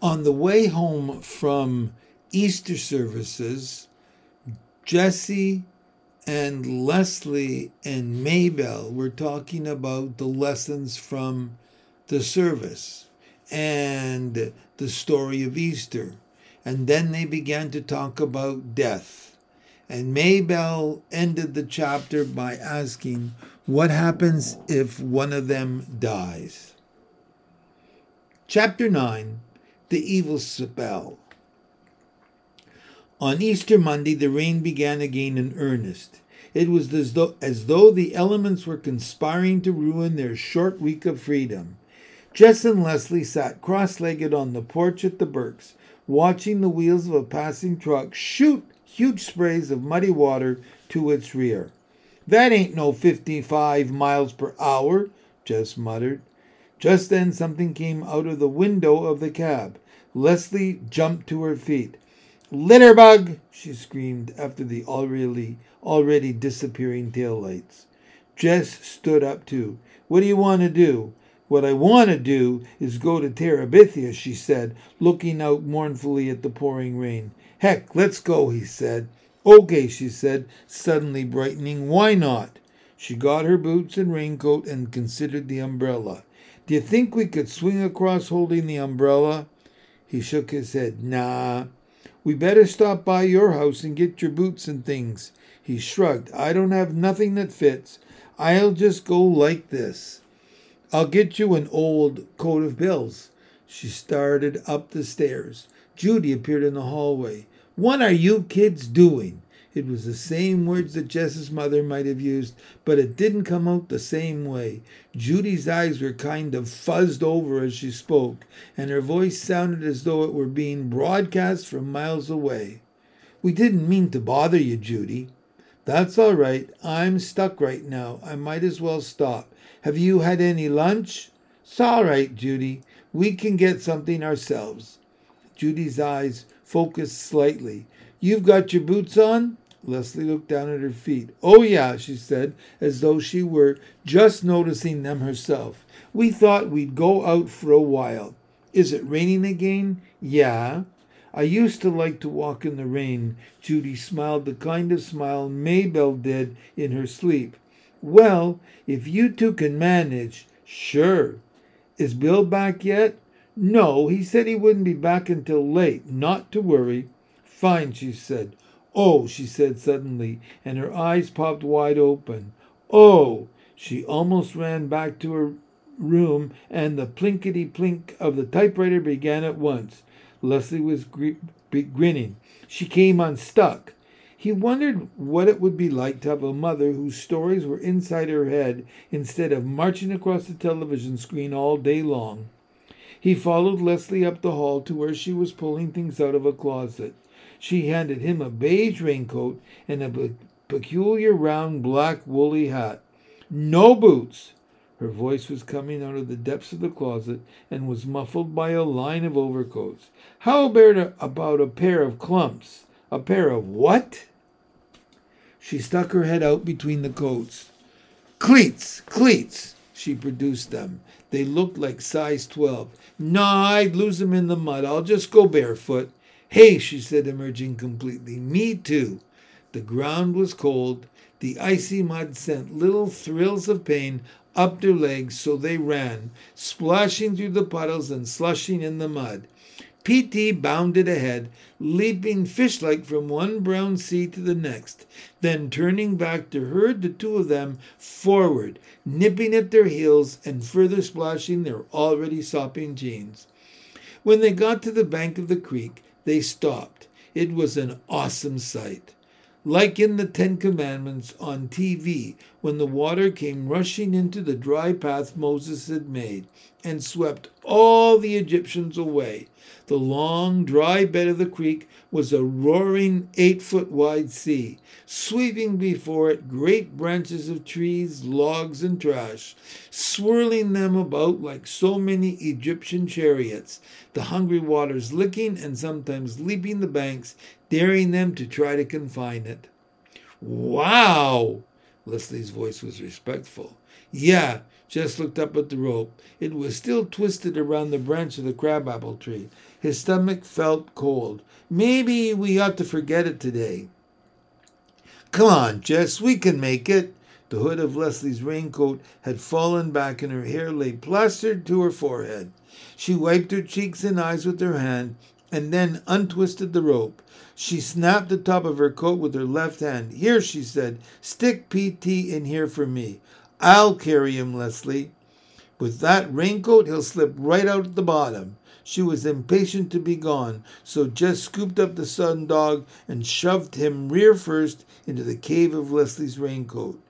On the way home from Easter services, Jesse and Leslie and May Belle were talking about the lessons from the service and the story of Easter. And then they began to talk about death. And May Belle ended the chapter by asking, What happens if one of them dies? Chapter 9 The Evil Spell. On Easter Monday, the rain began again in earnest. It was as though, as though the elements were conspiring to ruin their short week of freedom. Jess and Leslie sat cross legged on the porch at the Burkes, watching the wheels of a passing truck shoot huge sprays of muddy water to its rear. That ain't no 55 miles per hour, Jess muttered. Just then something came out of the window of the cab. Leslie jumped to her feet. Litterbug! she screamed after the already already disappearing tail lights. Jess stood up too. What do you want to do? What I want to do is go to Terabithia, she said, looking out mournfully at the pouring rain. Heck, let's go, he said. Okay, she said, suddenly brightening. Why not? She got her boots and raincoat and considered the umbrella. Do you think we could swing across holding the umbrella? He shook his head. Nah. We better stop by your house and get your boots and things. He shrugged. I don't have nothing that fits. I'll just go like this. I'll get you an old coat of Bill's. She started up the stairs. Judy appeared in the hallway. What are you kids doing? It was the same words that Jess's mother might have used, but it didn't come out the same way. Judy's eyes were kind of fuzzed over as she spoke, and her voice sounded as though it were being broadcast from miles away. We didn't mean to bother you, Judy. That's all right. I'm stuck right now. I might as well stop. Have you had any lunch? It's all right, Judy. We can get something ourselves. Judy's eyes focused slightly. You've got your boots on? Leslie looked down at her feet. Oh, yeah, she said, as though she were just noticing them herself. We thought we'd go out for a while. Is it raining again? Yeah. I used to like to walk in the rain. Judy smiled the kind of smile May Belle did in her sleep. Well, if you two can manage, sure. Is Bill back yet? No, he said he wouldn't be back until late. Not to worry. Fine, she said. Oh, she said suddenly, and her eyes popped wide open. Oh! She almost ran back to her room, and the plinkety plink of the typewriter began at once. Leslie was gr- grinning. She came unstuck. He wondered what it would be like to have a mother whose stories were inside her head instead of marching across the television screen all day long. He followed Leslie up the hall to where she was pulling things out of a closet. She handed him a beige raincoat and a pe- peculiar round black woolly hat. No boots! Her voice was coming out of the depths of the closet and was muffled by a line of overcoats. How about a, about a pair of clumps? A pair of what? She stuck her head out between the coats. Cleats, cleats. She produced them. They looked like size 12. Nah, I'd lose them in the mud. I'll just go barefoot. Hey, she said, emerging completely. Me too. The ground was cold. The icy mud sent little thrills of pain up their legs, so they ran, splashing through the puddles and slushing in the mud. P.T. bounded ahead, leaping fish like from one brown sea to the next, then turning back to herd the two of them forward, nipping at their heels and further splashing their already sopping jeans. When they got to the bank of the creek, they stopped. It was an awesome sight. Like in the Ten Commandments on TV, when the water came rushing into the dry path Moses had made and swept all the Egyptians away. The long, dry bed of the creek was a roaring eight foot wide sea, sweeping before it great branches of trees, logs, and trash, swirling them about like so many Egyptian chariots, the hungry waters licking and sometimes leaping the banks, daring them to try to confine it. Wow! Leslie's voice was respectful. Yeah, Jess looked up at the rope. It was still twisted around the branch of the crabapple tree. His stomach felt cold. Maybe we ought to forget it today. Come on, Jess, we can make it. The hood of Leslie's raincoat had fallen back and her hair lay plastered to her forehead. She wiped her cheeks and eyes with her hand and then untwisted the rope. She snapped the top of her coat with her left hand. Here, she said, stick PT in here for me. I'll carry him, Leslie. With that raincoat, he'll slip right out at the bottom. She was impatient to be gone, so Jess scooped up the sun dog and shoved him rear first into the cave of Leslie's raincoat.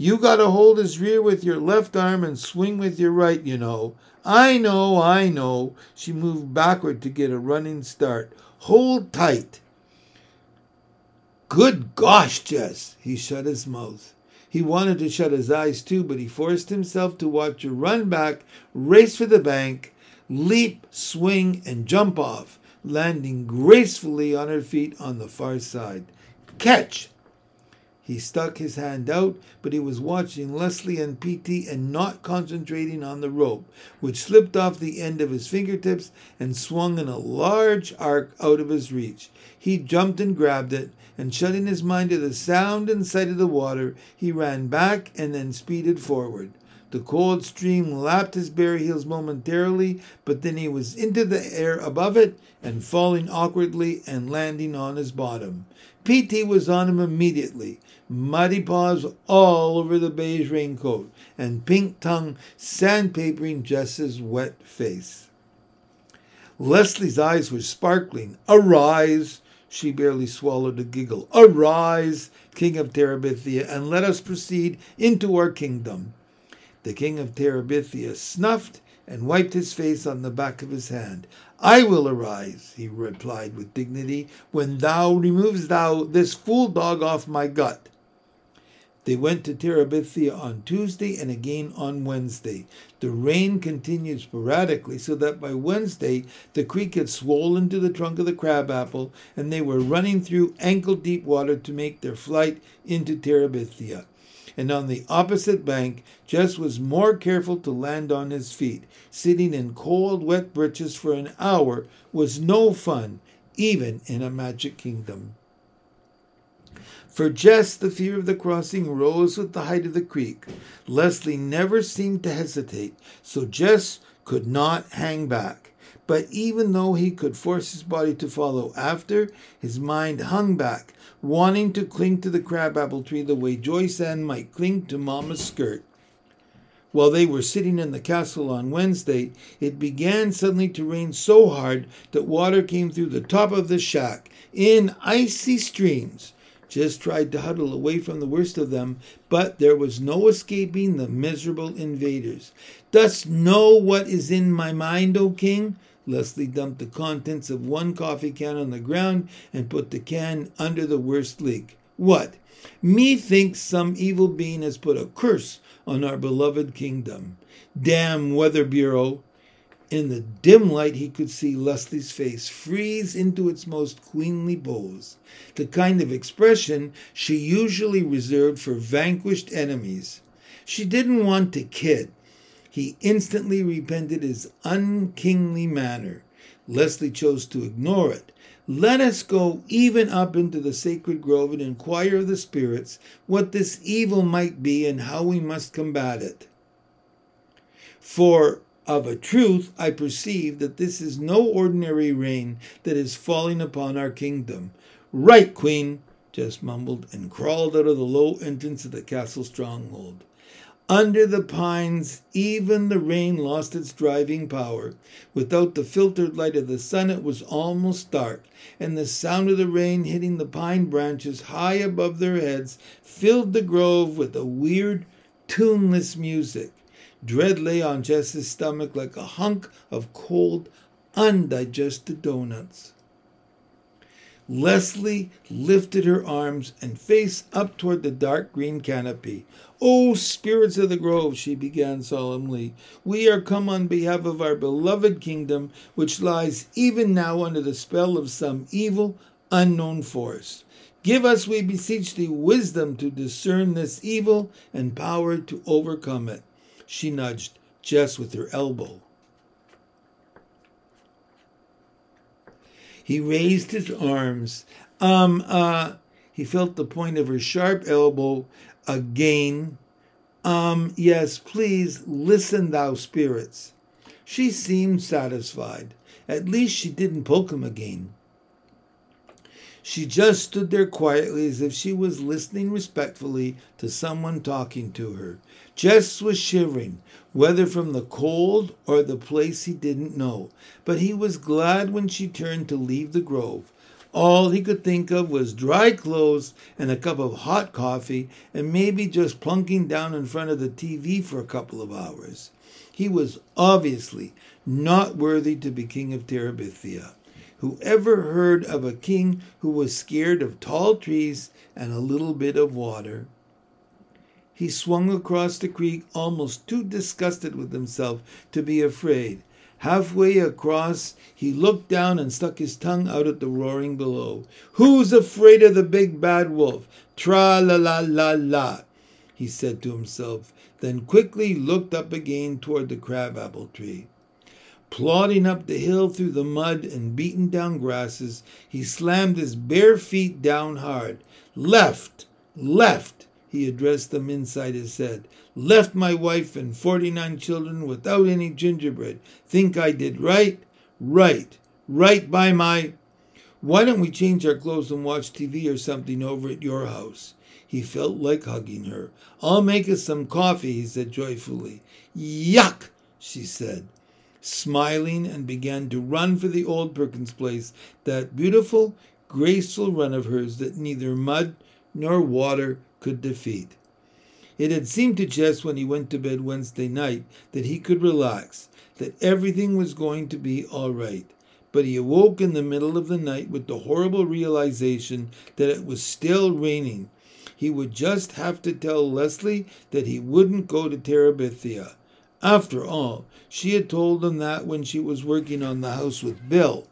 You gotta hold his rear with your left arm and swing with your right, you know. I know, I know. She moved backward to get a running start. Hold tight. Good gosh, Jess! He shut his mouth. He wanted to shut his eyes too, but he forced himself to watch her run back, race for the bank, leap, swing, and jump off, landing gracefully on her feet on the far side. Catch! He stuck his hand out, but he was watching Leslie and PT and not concentrating on the rope, which slipped off the end of his fingertips and swung in a large arc out of his reach. He jumped and grabbed it, and shutting his mind to the sound and sight of the water, he ran back and then speeded forward. The cold stream lapped his bare heels momentarily, but then he was into the air above it and falling awkwardly and landing on his bottom. PT was on him immediately muddy paws all over the beige raincoat, and pink tongue sandpapering Jess's wet face. Leslie's eyes were sparkling. Arise! She barely swallowed a giggle. Arise, King of Terabithia, and let us proceed into our kingdom. The king of Terabithia snuffed and wiped his face on the back of his hand. I will arise, he replied with dignity, when thou removest thou this fool dog off my gut. They went to Terabithia on Tuesday and again on Wednesday. The rain continued sporadically, so that by Wednesday the creek had swollen to the trunk of the crabapple, and they were running through ankle deep water to make their flight into Terabithia. And on the opposite bank, Jess was more careful to land on his feet. Sitting in cold, wet breeches for an hour was no fun, even in a magic kingdom. For Jess, the fear of the crossing rose with the height of the creek. Leslie never seemed to hesitate, so Jess could not hang back. But even though he could force his body to follow after, his mind hung back, wanting to cling to the crabapple tree the way Joyce Ann might cling to Mamma's skirt. While they were sitting in the castle on Wednesday, it began suddenly to rain so hard that water came through the top of the shack in icy streams. Jess tried to huddle away from the worst of them, but there was no escaping the miserable invaders. Dost know what is in my mind, O king? Leslie dumped the contents of one coffee can on the ground and put the can under the worst leak. What? Methinks some evil being has put a curse on our beloved kingdom. Damn Weather Bureau! In the dim light, he could see Leslie's face freeze into its most queenly pose, the kind of expression she usually reserved for vanquished enemies. She didn't want to kid. He instantly repented his unkingly manner. Leslie chose to ignore it. Let us go even up into the sacred grove and inquire of the spirits what this evil might be and how we must combat it. For of a truth, I perceive that this is no ordinary rain that is falling upon our kingdom. Right, Queen, Jess mumbled and crawled out of the low entrance of the castle stronghold. Under the pines, even the rain lost its driving power. Without the filtered light of the sun, it was almost dark, and the sound of the rain hitting the pine branches high above their heads filled the grove with a weird, tuneless music. Dread lay on Jess's stomach like a hunk of cold, undigested doughnuts. Leslie lifted her arms and face up toward the dark green canopy. O spirits of the grove, she began solemnly, we are come on behalf of our beloved kingdom, which lies even now under the spell of some evil, unknown force. Give us, we beseech thee, wisdom to discern this evil and power to overcome it. She nudged Jess with her elbow. He raised his arms. Um, uh, he felt the point of her sharp elbow again. Um, yes, please listen, thou spirits. She seemed satisfied. At least she didn't poke him again. She just stood there quietly as if she was listening respectfully to someone talking to her. Jess was shivering, whether from the cold or the place he didn't know, but he was glad when she turned to leave the grove. All he could think of was dry clothes and a cup of hot coffee, and maybe just plunking down in front of the TV for a couple of hours. He was obviously not worthy to be king of Terabithia. Who ever heard of a king who was scared of tall trees and a little bit of water? He swung across the creek, almost too disgusted with himself to be afraid. Halfway across, he looked down and stuck his tongue out at the roaring below. Who's afraid of the big bad wolf? Tra la la la la, he said to himself, then quickly looked up again toward the crabapple tree. Plodding up the hill through the mud and beaten down grasses, he slammed his bare feet down hard. Left, left, he addressed them inside his head. Left my wife and forty nine children without any gingerbread. Think I did right? Right. Right by my. Why don't we change our clothes and watch TV or something over at your house? He felt like hugging her. I'll make us some coffee, he said joyfully. Yuck, she said, smiling, and began to run for the old Perkins place, that beautiful, graceful run of hers that neither mud nor water could defeat. It had seemed to Jess when he went to bed Wednesday night that he could relax, that everything was going to be all right. But he awoke in the middle of the night with the horrible realization that it was still raining. He would just have to tell Leslie that he wouldn't go to Terabithia. After all, she had told him that when she was working on the house with Bill.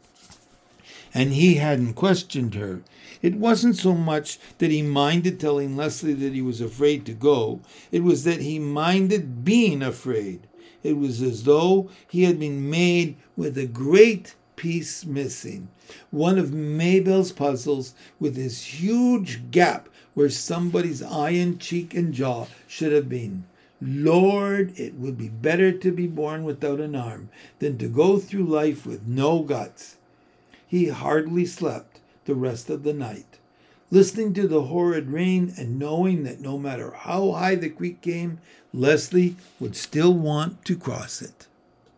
And he hadn't questioned her. It wasn't so much that he minded telling Leslie that he was afraid to go, it was that he minded being afraid. It was as though he had been made with a great piece missing, one of May Belle's puzzles with this huge gap where somebody's eye and cheek and jaw should have been. Lord, it would be better to be born without an arm than to go through life with no guts. He hardly slept the rest of the night. Listening to the horrid rain and knowing that no matter how high the creek came, Leslie would still want to cross it.